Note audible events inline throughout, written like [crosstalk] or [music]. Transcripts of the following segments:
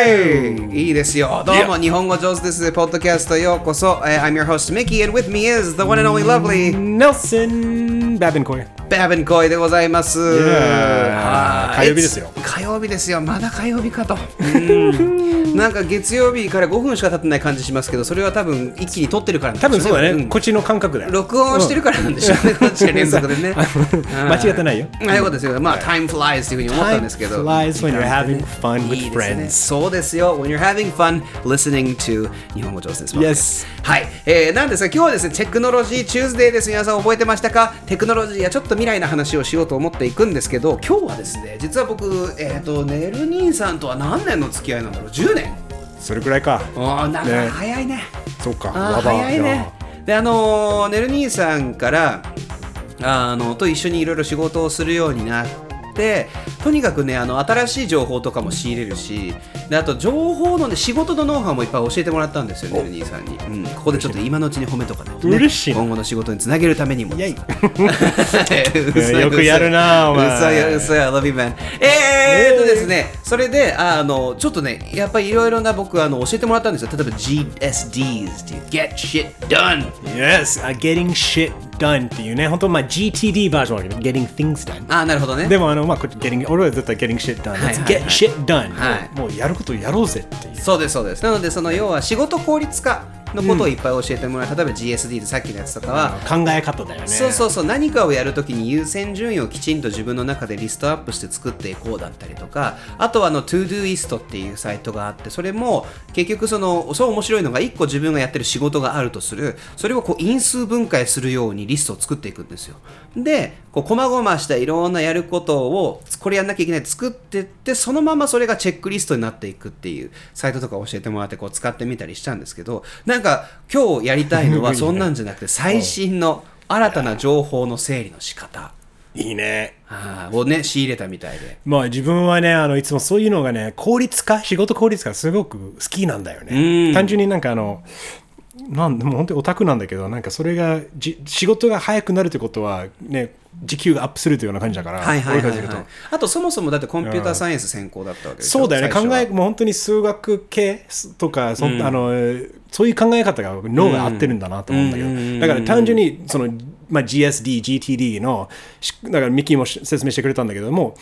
火曜日ピピピピピ Tuesday! いいですよ。どうも、日本語上手です。ポッドキャストようこそ。えー I'm your host, Mickey, and with me is the one and only lovely Nelson Babincoy Babin Coy でございます。火曜日ですよ火曜日ですよ。まだ火曜日かと。うんなんか月曜日から5分しか経ってない感じしますけど、それは多分一気に撮ってるからなん多でしょ分そうだね、んこっちの感覚だよ録音してるからなんでしょうね、連続でね。[laughs] 間違ってないよああいうことですよ。まあ、time flies っていうふうに思ったんですけど。Time flies when you're having fun い with いですね friends そうですよ。When you're having fun listening to 日本語上手です Yes はい。えー、なんですが、今日はですね、テクノロジーチューズデーです。皆さん覚えてましたか？テクノロジーやちょっと未来の話をしようと思っていくんですけど、今日はですね、実は僕、えっ、と、ネル兄さんとは何年の付き合いなんだろう ?10 年。それくらいか。ああ、なんかね。早いね。そうか早いね。であのーネル兄さんからあのと一緒にいろいろ仕事をするようになってとにかくねあの新しい情報とかも仕入れるしであと情報の、ね、仕事のノウハウもいっぱい教えてもらったんですよネル兄さんに、うん、ここでちょっと今のうちに褒めとかないと、ね、嬉しいな。今後の仕事につなげるためにも。[laughs] よくやるなお前。嘘や嘘や love you man えーっとですねそれであのちょっとねやっぱりいろいろな僕あの教えてもらったんですよ。例えば GSDs っていう Get Shit Done Yes, uh, getting shit done っていうね本当まあ GTD バージョンだけど getting things done あなるほどね。でもあのまあこっち getting 俺は絶対 getting shit done はいはい Let's はい。get shit done はい。もうやることやろうぜっていう。そうですそうです。なのでその要は仕事効率化のことをいっぱい教えてもらう、例えば GSD でさっきのやつとかは、考え方だよね。そうそうそう何かをやるときに優先順位をきちんと自分の中でリストアップして作っていこうだったりとかあとはあの ToDoist っていうサイトがあってそれも結局そのそう面白いのが1個自分がやってる仕事があるとする。それをこう因数分解するようにリストを作っていくんですよ。でこう細々したいろんなやることをこれやんなきゃいけない作ってってそのままそれがチェックリストになっていくっていうサイトとか教えてもらってこう使ってみたりしたんですけどなんか今日やりたいのは [laughs] そんなんじゃなくて最新の新たな情報の整理の仕方。いいね。あーをね仕入れたみたいで。まあ自分はねあのいつもそういうのがね効率化仕事効率化すごく好きなんだよね。単純になんかあのなんもう本当にオタクなんだけどなんかそれがじ仕事が早くなるってことはね時給がアップするというような感じだからあとそもそもだってコンピューターサイエンス専攻だったわけでしょ？そうだよね。考えもう本当に数学系とかそ,、あのそういう考え方が脳が合ってるんだなと思うんだけど、だから単純にその、まあ、GSD、GTD のしだからミッキーもし説明してくれたんだけども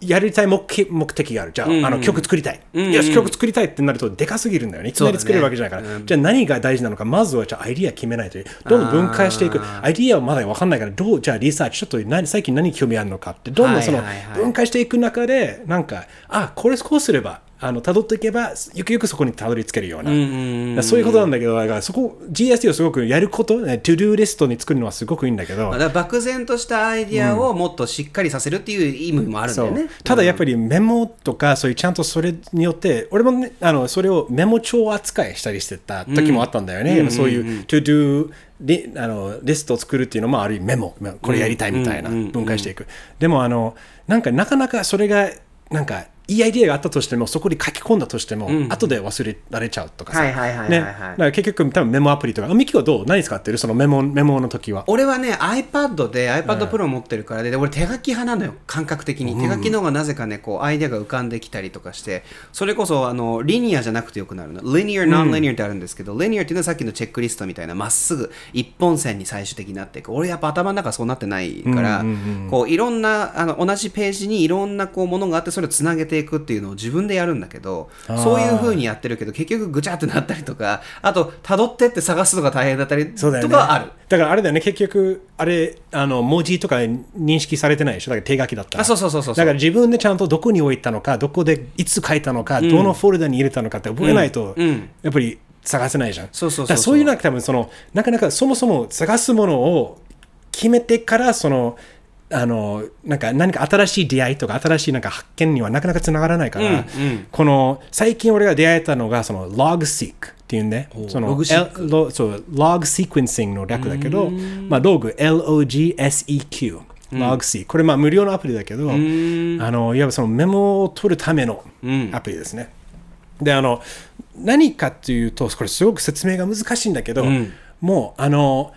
やりたい目的目的がある。じゃあ,、あの曲作りたい、よし曲作りたいってなるとでかすぎるんだよね。いきなり作れるわけじゃないから、じゃあ何が大事なのか。まずはじゃあアイディア決めないとどんどん分解していく。アイディアはまだ分かんないからどうじゃあリサーチちょっと何最近何興味あるのかってどんどんその分解していく中でなんかあこれこうすればあの辿っていけばゆくゆくそこにたどり着けるような。だからそういうことなんだけどだからそこ GSD をすごくやることね To Do リストに作るのはすごくいいんだけど。漠然としたアイディアをもっとしっかりさせるっていう意味もあるんだよね、ただやっぱりメモとかそういうちゃんとそれによって俺も、ね、あのそれをメモ帳扱いしたりしてた時もあったんだよね、やっぱそういう To Do リあのリストを作るっていうのもある意味メモ。これやりたいみたいな分解していく。でもあのなんかなかなかそれがなんかいいアイディアがあったとしてもそこに書き込んだとしても、後で忘れられちゃうとかさ、はいはいはいはいね、はい。だから結局多分メモアプリとかあミキはどう何使ってる？そのメモメモの時は。俺はね iPad で iPad Pro 持ってるからでで俺手書き派なのよ。感覚的に。手書きの方がなぜかねこうアイデアが浮かんできたりとかして。それこそあのリニアじゃなくてよくなるの。Linear Non-Linear ってあるんですけど、Linear っていうのはさっきのチェックリストみたいなまっすぐ一本線に最終的になっていく。俺やっぱ頭の中そうなってないから、こういろんなあの同じページにいろんなこうものがあってそれをつなげていくっていうのを自分でやるんだけどそういう風にやってるけど結局ぐちゃってなったりとかあと辿ってって探すのが大変だったりとかはある。だからあれだよね。結局あれあの文字とか認識されてないでしょ？だから手書きだったら。あそうそうそうそう。だから自分でちゃんとどこに置いたのかどこでいつ書いたのか、どのフォルダに入れたのかって覚えないと、やっぱり探せないじゃん。そうそうそうそう。だからそういうのは多分そのなかなかそもそも探すものを決めてからそのあのなんか何か新しい出会いとか新しいなんか発見にはなかなかつながらないから、この最近俺が出会えたのがその LogSeek っていうんねそのログシロそう log sequencing の略だけど、まあ、ログ LOGSEQ LogSeq これまあ無料のアプリだけどあのいわばそのメモを取るためのアプリですね、であの何かっていうとこれすごく説明が難しいんだけど、もうあの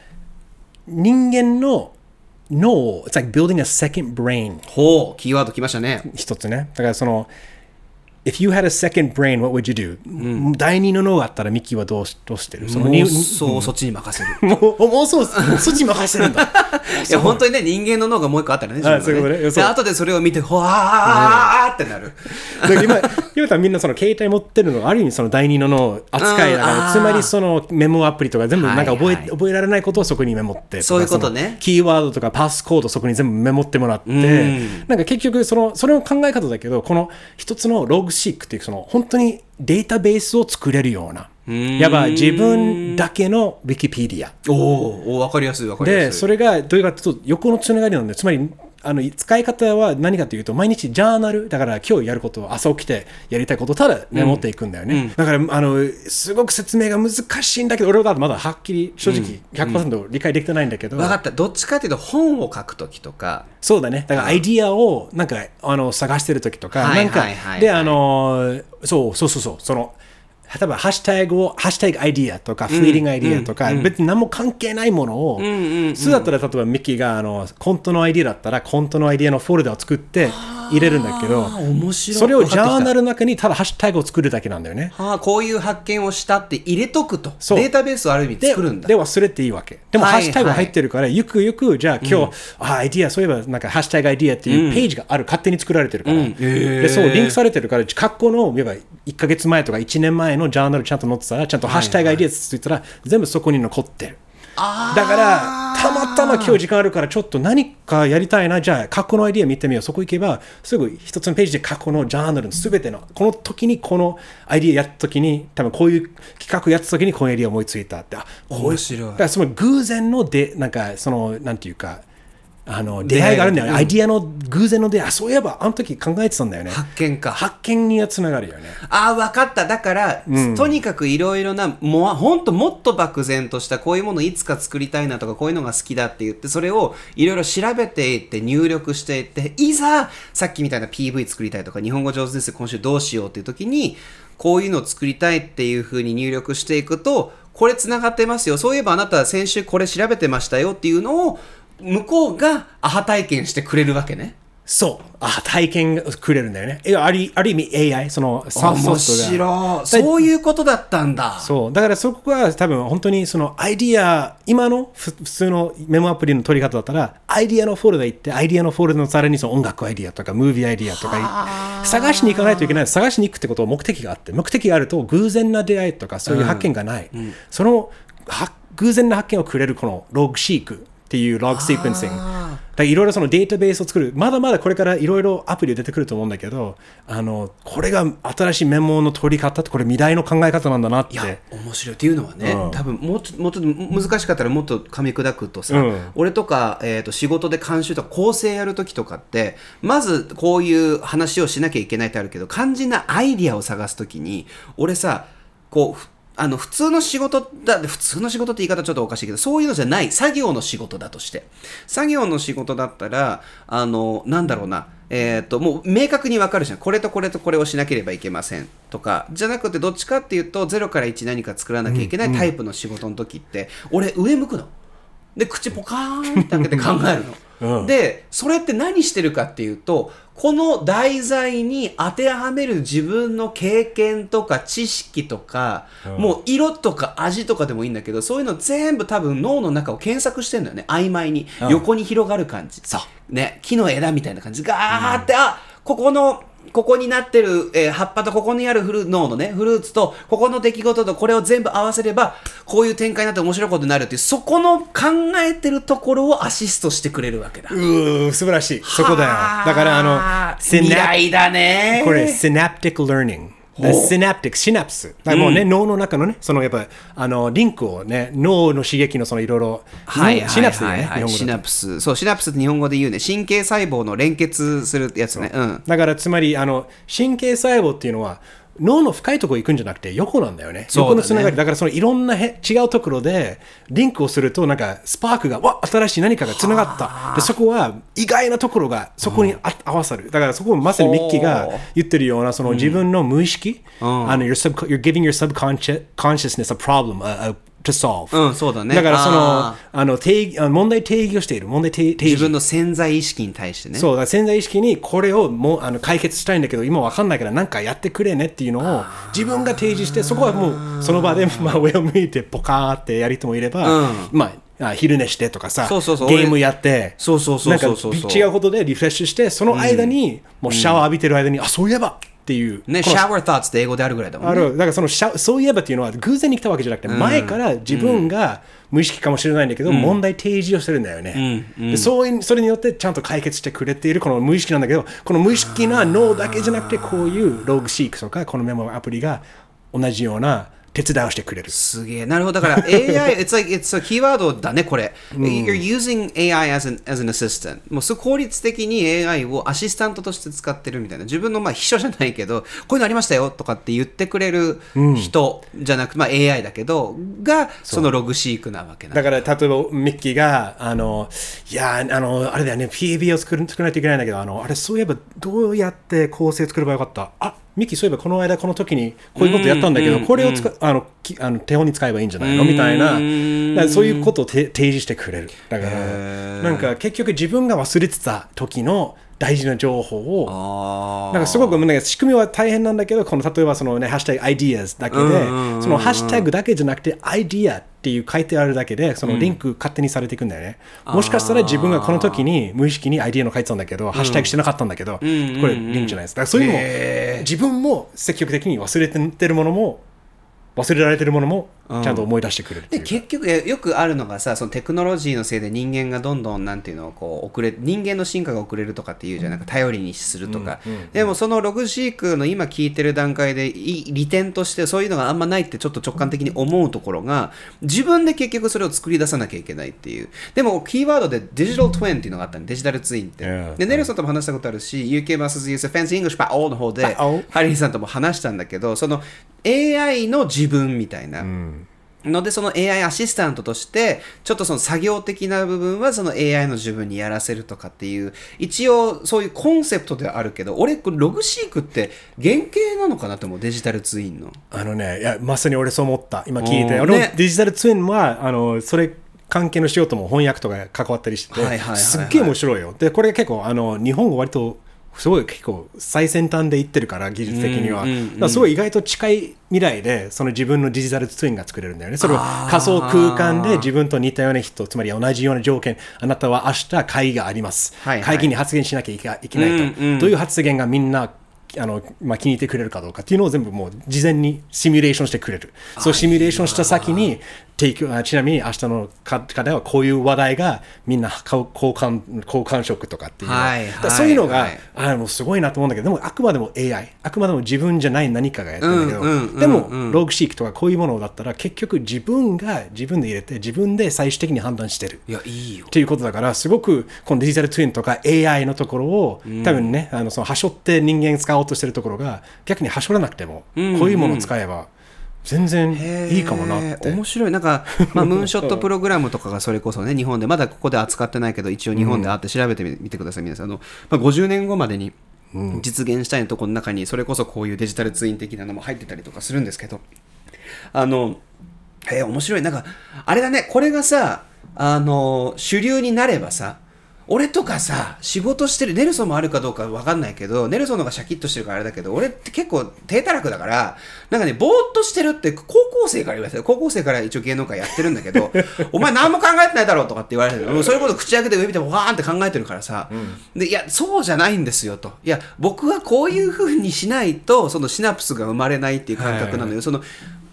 人間の脳を It's like building a second brain ほう、キーワード来ましたね。一つねだからその If you had a second brain, what would you do? 第二の脳があったらミキはどうしどうしてる？その妄想をそっちに任せる。もう妄想そっち任せるんだ。[laughs] いや、本当にね、人間の脳がもう一個あったらね、自分がそういうことねでそう。後でそれを見て、ほわーってなる。今、今多分みんなその携帯持ってるのがある意味その第二の脳扱いだから、うんあー。つまりそのメモアプリとか全部なんか覚え,、覚えられないことをそこにメモってかそういうことね。キーワードとかパスコードそこに全部メモってもらって、ん。なんか結局そのそれの考え方だけどこの一つのログシークっていうその本当にデータベースを作れるようなやっぱ自分だけのウィキペディアおーおー、わかりやすいわかりやすい。でそれがどういうかというと横のつながりなんでつまりあの使い方は何かというと毎日ジャーナルだから今日やることを朝起きてやりたいことをただメモっていくんだよね、だからあのすごく説明が難しいんだけど俺はまだはっきり正直100%理解できてないんだけど、わかった。どっちかっていうと、本を書くときとか、そうだね。だからアイディアをなんかあの探してる時とか、はいなんか、であのそうそうそうそう。その例えばハッシュタグをハッシュタグアイディアとか、フィーリングアイディアとか、別に何も関係ないものを、普通だったら例えばミッキーがあのコントのアイディアだったらコントのアイディアのフォルダを作って入れるんだけどそれをジャーナルルの中にただハッシュタグを作るだけなんだよね。はあ、こういう発見をしたって入れとくと。そう。データベースをある意味で作るんだ。で忘れていいわけ。でもはいハッシュタグが入ってるから、ゆくゆくじゃあ今日、あアイディアそういえばなんかハッシュタグアイディアっていうページがある、勝手に作られてるから、でそうリンクされてるから過去の言えば1か月前とか1年前のジャーナルちゃんと載ってたらちゃんとハッシュタグアイディアついたら、全部そこに残ってる。だからたまたま今日時間あるからちょっと何かやりたいな。じゃあ過去のアイディア見てみよう。そこ行けばすぐ一つのページで過去のジャーナルの全てのこの時にこのアイディアやった時に多分こういう企画やった時にこのアイディア思いついたってあこういう面白いだからその偶然のでなんかそのなんていうかあの出会いがあるんだよね、アイディアの偶然の出会い。あそういえばあの時考えてたんだよね。発見か。発見にはつながるよね。ああ、分かった。だから、とにかくいろいろな、もう、ほんともっと漠然とした、こういうものいつか作りたいなとか、こういうのが好きだって言って、それをいろいろ調べていって、入力していって、いざ、さっきみたいな PV 作りたいとか、日本語上手ですよ今週どうしようっていう時に、こういうのを作りたいっていう風に入力していくと、これ繋がってますよ。そういえばあなた先週これ調べてましたよっていうのを、向こうがアハ体験してくれるわけね。そう。あ体験がくれるんだよね。いやあるある意味 AI そのソフト面が白い。そういうことだったんだ。そう。だからそこは多分本当にそのアイディア今のふ普通のメモアプリの取り方だったらアイディアのフォルダ行ってアイディアのフォルダのさらにその音楽アイディアとかムービーアイディアとか探しに行かないといけない。探しに行くってことは目的があって目的があると偶然な出会いとかそういう発見がない、そのは偶然な発見をくれるこのログシークっていうログシークエンシングだいろいろそのデータベースを作る。まだまだこれからいろいろアプリ出てくると思うんだけどあのこれが新しいメモの取り方ってこれ未来の考え方なんだなって。いや面白いっていうのはね、うん。多分もうちょもうちょっと難しかったらもっと噛み砕くとさ、うん。俺とか、えー、と仕事で監修とか構成やるときとかってまずこういう話をしなきゃいけないってあるけど肝心なアイディアを探すときに俺さこうふあの普通の仕事だ普通の仕事って言い方ちょっとおかしいけどそういうのじゃない作業の仕事だとして。作業の仕事だったらあのなんだろうな。えー、ともう明確に分かるじゃん。これとこれとこれをしなければいけませんとか。じゃなくてどっちかっていうと0から1何か作らなきゃいけないタイプの仕事の時って、俺上向くの。で口ポカーンって開けて考えるの、うん。でそれって何してるかっていうとこの題材に当てはめる自分の経験とか知識とか、もう色とか味とかでもいいんだけどそういうの全部多分脳の中を検索してんだよね。曖昧に、うん。横に広がる感じ。ね、木の枝みたいな感じ。ガーって、あここのここになってる、えー葉っぱとここにあるフル脳のねフルーツとここの出来事とこれを全部合わせればこういう展開になって面白いことになるっていうそこの考えてるところをアシストしてくれるわけだ。うー素晴らしい。そこだよ。だからあの未来だね。これ synaptic learning シナプスだからもうね、脳の中のねそのやっぱあのリンクをね脳の刺激のそのいろいろはいはいシナプスね、はいはいシ日本語だと。ナプス。そうシナプスって日本語で言うね。神経細胞の連結するやつね。うん。だからつまりあの神経細胞っていうのは脳の深いところ行くんじゃなくて横なんだよね。横のつながり。だからそのいろんなへ違うところでリンクをするとなんかスパークがわ新しい何かがつながった。でそこは意外なところがそこにあ合わさる。だからそこをまさにミッキーが言ってるようなその自分の無意識、あの you're, sub, you're giving your subconscious consciousness a problem a, a to solve、うんそうだね。だからそのああの定義あ問題定義をしている。問題定定義。自分の潜在意識に対してね。そうだ潜在意識にこれをもうあの解決したいんだけど今わかんないから何かやってくれねっていうのを自分が提示してそこはもうその場で [laughs] まあ上を向いてポカーってやる人もいれば、うん。まああ昼寝してとかさそうそうそう。ゲームやってそうそうそうそうそうなんか違うことでリフレッシュしてその間に、もうシャワー浴びてる間に、あそういえばっていうねこの shower thoughts って英語であるぐらいだもんね。あるだからそのシャそういえばっていうのは偶然に来たわけじゃなくて、前から自分が無意識かもしれないんだけど、問題提示をしてるんだよね、でそういうそれによってちゃんと解決してくれているこの無意識なんだけどこの無意識な脳だけじゃなくてこういうログシークとかこのメモアプリが同じような手伝いをしてくれるすげえ。なるほど。だから [laughs] AI、it's like, it's a キーワードだね、これ。You're using AI as an, as an assistant. もうす効率的に AI をアシスタントとして使ってるみたいな。自分のまあ秘書じゃないけど、こういうのありましたよとかって言ってくれる人じゃなく、まあ AI だけど、がそのログシークなわけなんだ。だから例えばミッキーがあのいやあのあれだよね PB を作る作らないといけないんだけどあのあれそういえばどうやって構成作ればよかった？あミッキーそういえばこの間この時にこういうことやったんだけど、これを使あのきあの手本に使えばいいんじゃないの？みたいな。そういうことをて提示してくれる。だからなんか結局自分が忘れてた時の大事な情報をあなんかすごく仕組みは大変なんだけど、この例えばそのね、ハッシュタグ ideas だけで、そのハッシュタグだけじゃなくて、アイディアっていう書いてあるだけで、そのリンク勝手にされていくんだよね。もしかしたら自分がこの時に無意識にアイディアの書いてたんだけど、ハッシュタグしてなかったんだけど、これリンクじゃないです。だか。らそういうのも、自分も積極的に忘れてるものも、忘れられてるものもちゃんと思い出してくれる。で結局えよくあるのがさそのテクノロジーのせいで人間がどんどんなんていうのこう遅れ人間の進化が遅れるとかっていうじゃん。なんか頼りにするとか、でもそのログシークの今聞いてる段階でい利点としてそういうのがあんまないってちょっと直感的に思うところが自分で結局それを作り出さなきゃいけないっていう。でもキーワードでデジタルトゥインっていうのがあったの。デジタルツインって.でネルソンとも話したことあるし UK vs US Fancy English パオの方でハリーさんとも話したんだけどその AI の自分みたいな、のでその AI アシスタントとしてちょっとその作業的な部分はその AI の自分にやらせるとかっていう一応そういうコンセプトではあるけど俺これログシークって原型なのかなと思うデジタルツインのあのね、いや、まさに俺そう思った。今聞いて。俺ねデジタルツインは、あの、それ関係の仕事も翻訳とか関わったりしてて、はいはいはいはいすっげえ面白いよ。で、これ結構、あの、日本語割と、すごい結構最先端でいってるから、技術的には。うんうんうんすごい意外と近い未来で、その自分のデジタルツインが作れるんだよね。それを仮想空間で自分と似たような人、つまり同じような条件、あなたは明日会議があります。はいはい会議に発言しなきゃいけないと。うんうんどういう発言がみんなあのまあ、気に入ってくれるかどうかっていうのを全部もう事前にシミュレーションしてくれる。そうシミュレーションした先に提供あちなみに明日の課課題はこういう話題がみんな交換交換色とかっていうのはいだからそういうのが、はいあもうすごいなと思うんだけどでもあくまでも AI あくまでも自分じゃない何かがやってるんだけど、うんうんうん。うん。でもログシークとかこういうものだったら結局自分が自分で入れて自分で最終的に判断してる。いやいいよ。っていうことだからすごくこのデジタルツインとか AI のところを多分ね、あのそのはしょって人間使おうとしてるところが逆にはしょらなくても、こういうものを使えば全然いいかもなって。面白い。なんか、[laughs] まあ、ムーンショットプログラムとかがそれこそね日本でまだここで扱ってないけど一応日本であって調べてみてください皆さん。あの、まあ、50年後までに実現したいところの中にそれこそこういうデジタルツイン的なのも入ってたりとかするんですけど。あのえー面白い。なんかあれだね。これがさあの主流になればさ俺とかさ、仕事してる、ネルソンもあるかどうかわかんないけど、ネルソンの方がシャキッとしてるからあれだけど、俺って結構低たらくだから、なんかね、ぼーっとしてるって高校生から言われてる。高校生から一応芸能界やってるんだけど、[laughs] お前何も考えてないだろうとかって言われてる。もうそれこそ口開けて上見てわーんって考えてるからさ、で、いや、そうじゃないんですよと。いや、僕はこういう風にしないと、そのシナプスが生まれないっていう感覚なのよ。その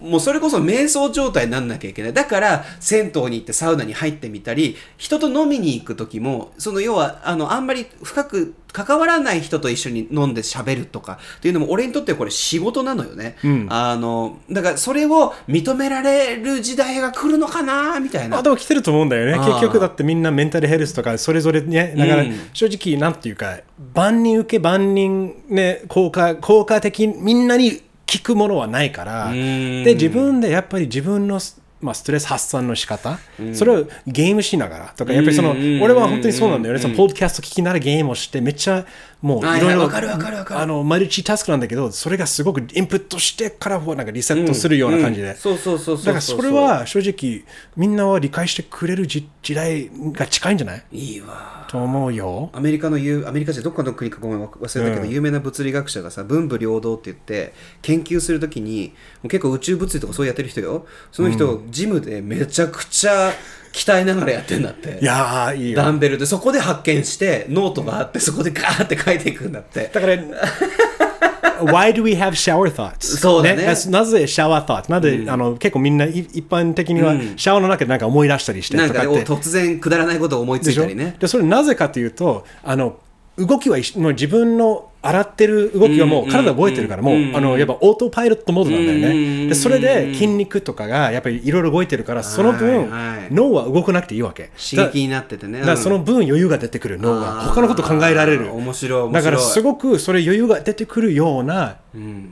もうそれこそ瞑想状態になんなきゃいけない。だから、銭湯に行ってサウナに入ってみたり、人と飲みに行く時も、その要は、あの、あんまり深く関わらない人と一緒に飲んで喋るとかっていうのも、俺にとってはこれ仕事なのよね。あの、だからそれを認められる時代が来るのかなみたいな。あでも来てると思うんだよね結局だってみんなメンタルヘルスとかそれぞれねだからうん正直なんていうか万人受け万人ね効果効果的みんなに効くものはないからん。で自分でやっぱり自分のまあ、ストレス発散の仕方、それをゲームしながらとか、やっぱりその、うん。俺は本当にそうなんだよね、そのポッドキャスト聞きながらゲームをして、めっちゃもうはいいろいろわかるわかるわかる。あのマルチタスクなんだけどそれがすごくインプットしてからなんかリセットするような感じで、そうそうそうそうだからそれは正直みんなは理解してくれる時時代が近いんじゃない？いいわ。と思うよ。アメリカの有アメリカじゃどっかの国かごめん忘れたけど、有名な物理学者がさ文武両道って言って研究するときに結構宇宙物理とかそうやってる人よ。その人、ジムでめちゃくちゃ鍛えながらやってんだっていやーいいよ。ダンベルでそこで発見してノートがあってそこでガーって書いていくんだってだから、[laughs] Why do we have shower thoughts? そうだねなぜシャワー thoughts? なぜ、あの結構みんない一般的にはシャワーの中でなんか思い出したりしてとかって。突然くだらないことを思いついたりねでそれなぜかというとあの動きは自分の洗ってる動きはもう体覚えてるからもうあのやっぱオートパイロットモードなんだよね。でそれで筋肉とかがやっぱりいろいろ動いてるからその分脳は動かなくていいわけ。刺激になっててね。だからその分余裕が出てくる脳が。他のこと考えられる。面白い。だからすごくそれ余裕が出てくるような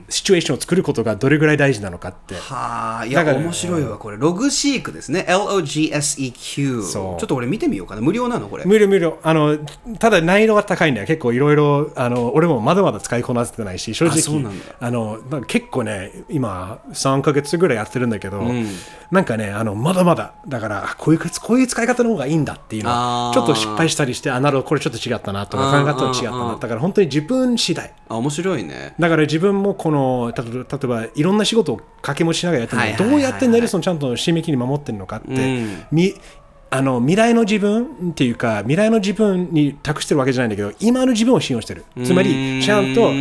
シチュエーションを作ることがどれぐらい大事なのかって。はあいや面白いわこれ。ログシークですね。LOGSEQ ちそう。ょっと俺見てみようかな。無料なのこれ。無料無料。あのただ難易度が高いんだよ結構いろいろあの俺もまだまだ使いこなせてないし正直あのまあ結構ね今3ヶ月ぐらいやってるんだけど、なんかねあのまだまだだからこういうこういう使い方の方がいいんだっていうのちょっと失敗したりしてあなるほどこれちょっと違ったなとか考え方は違ったなだから本当に自分次第あ面白いね。だから自分もこの例えばいろんな仕事を掛け持ちしながらやってるどうやってネルソンちゃんと締め切り守ってるのかって、うん。みあの未来の自分っていうか未来の自分に託してるわけじゃないんだけど今の自分を信用してる。つまりちゃんとあ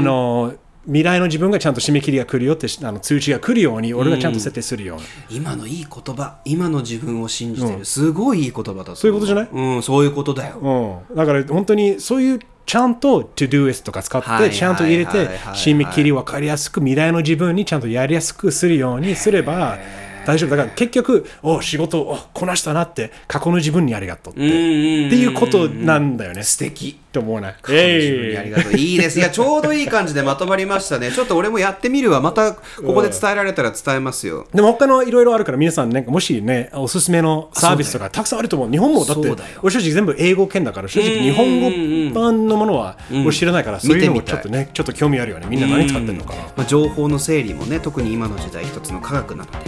の未来の自分がちゃんと締め切りが来るよってあの通知が来るように俺がちゃんと設定するように、今のいい言葉今の自分を信じてる、すごいいい言葉だそういうことじゃない？うんそういうことだよ。うん、だから本当にそういうちゃんと ToDoist とか使ってちゃんと入れて締め切り分かりやすく未来の自分にちゃんとやりやすくするようにすれば大丈夫。だから結局お仕事をおこなしたなって過去の自分にありがとうって。っていうことなんだよね。素敵って思わない。自分にありがとう。いいです。いや [laughs] ちょうどいい感じでまとまりましたね。ちょっと俺もやってみるわ。またここで伝えられたら伝えますよ。でも他のいろいろあるから皆さんねもしねおすすめのサービスとかたくさんあると思う。日本もだって俺正直全部英語圏だから正直日本語版のものは俺知らないからそういうのも見てみたい。ちょっとねちょっと興味あるよね。みんな何使ってるのか。なまあ、情報の整理もね特に今の時代一つの科学なので、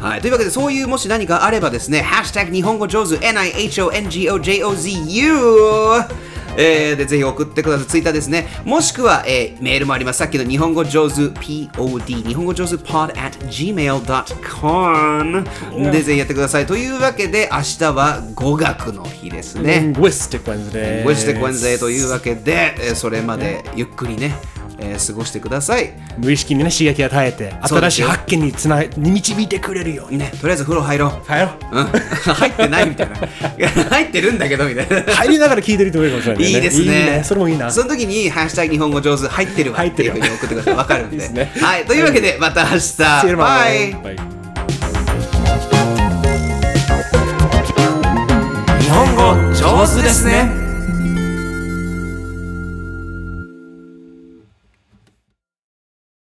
はい、というわけでそういうもし何かあればですね「ハッシュタグ日本語上手 NIHONGOJOZU」えーでぜひ送ってください。ツイッターですね。もしくは、えーメールもあります。さっきの日本語上手 POD、日本語上手 pod at gmail.com でぜひやってください。というわけで、明日は語学の日ですね。Linguistic Wednesday ウェステック・ウェンズデーというわけで、えーそれまでゆっくりね、えー過ごしてください。無意識にね刺激を与えて新しい発見につなに導いてくれるようにね、とりあえず風呂入ろう。入ろううん、[laughs] 入ってないみたいな。[laughs] 入ってるんだけどみたいな。入りながら聞いてる人もいるかもしれない、ね、いいですねいいねそれもいいなその時に、ハッシュタグ日本語上手入ってるわ入ってるいうふうに送ってください。わかるんで。いいですねはい。というわけで、また明日。You tomorrow. バイ。Bye. 日本語上手ですね。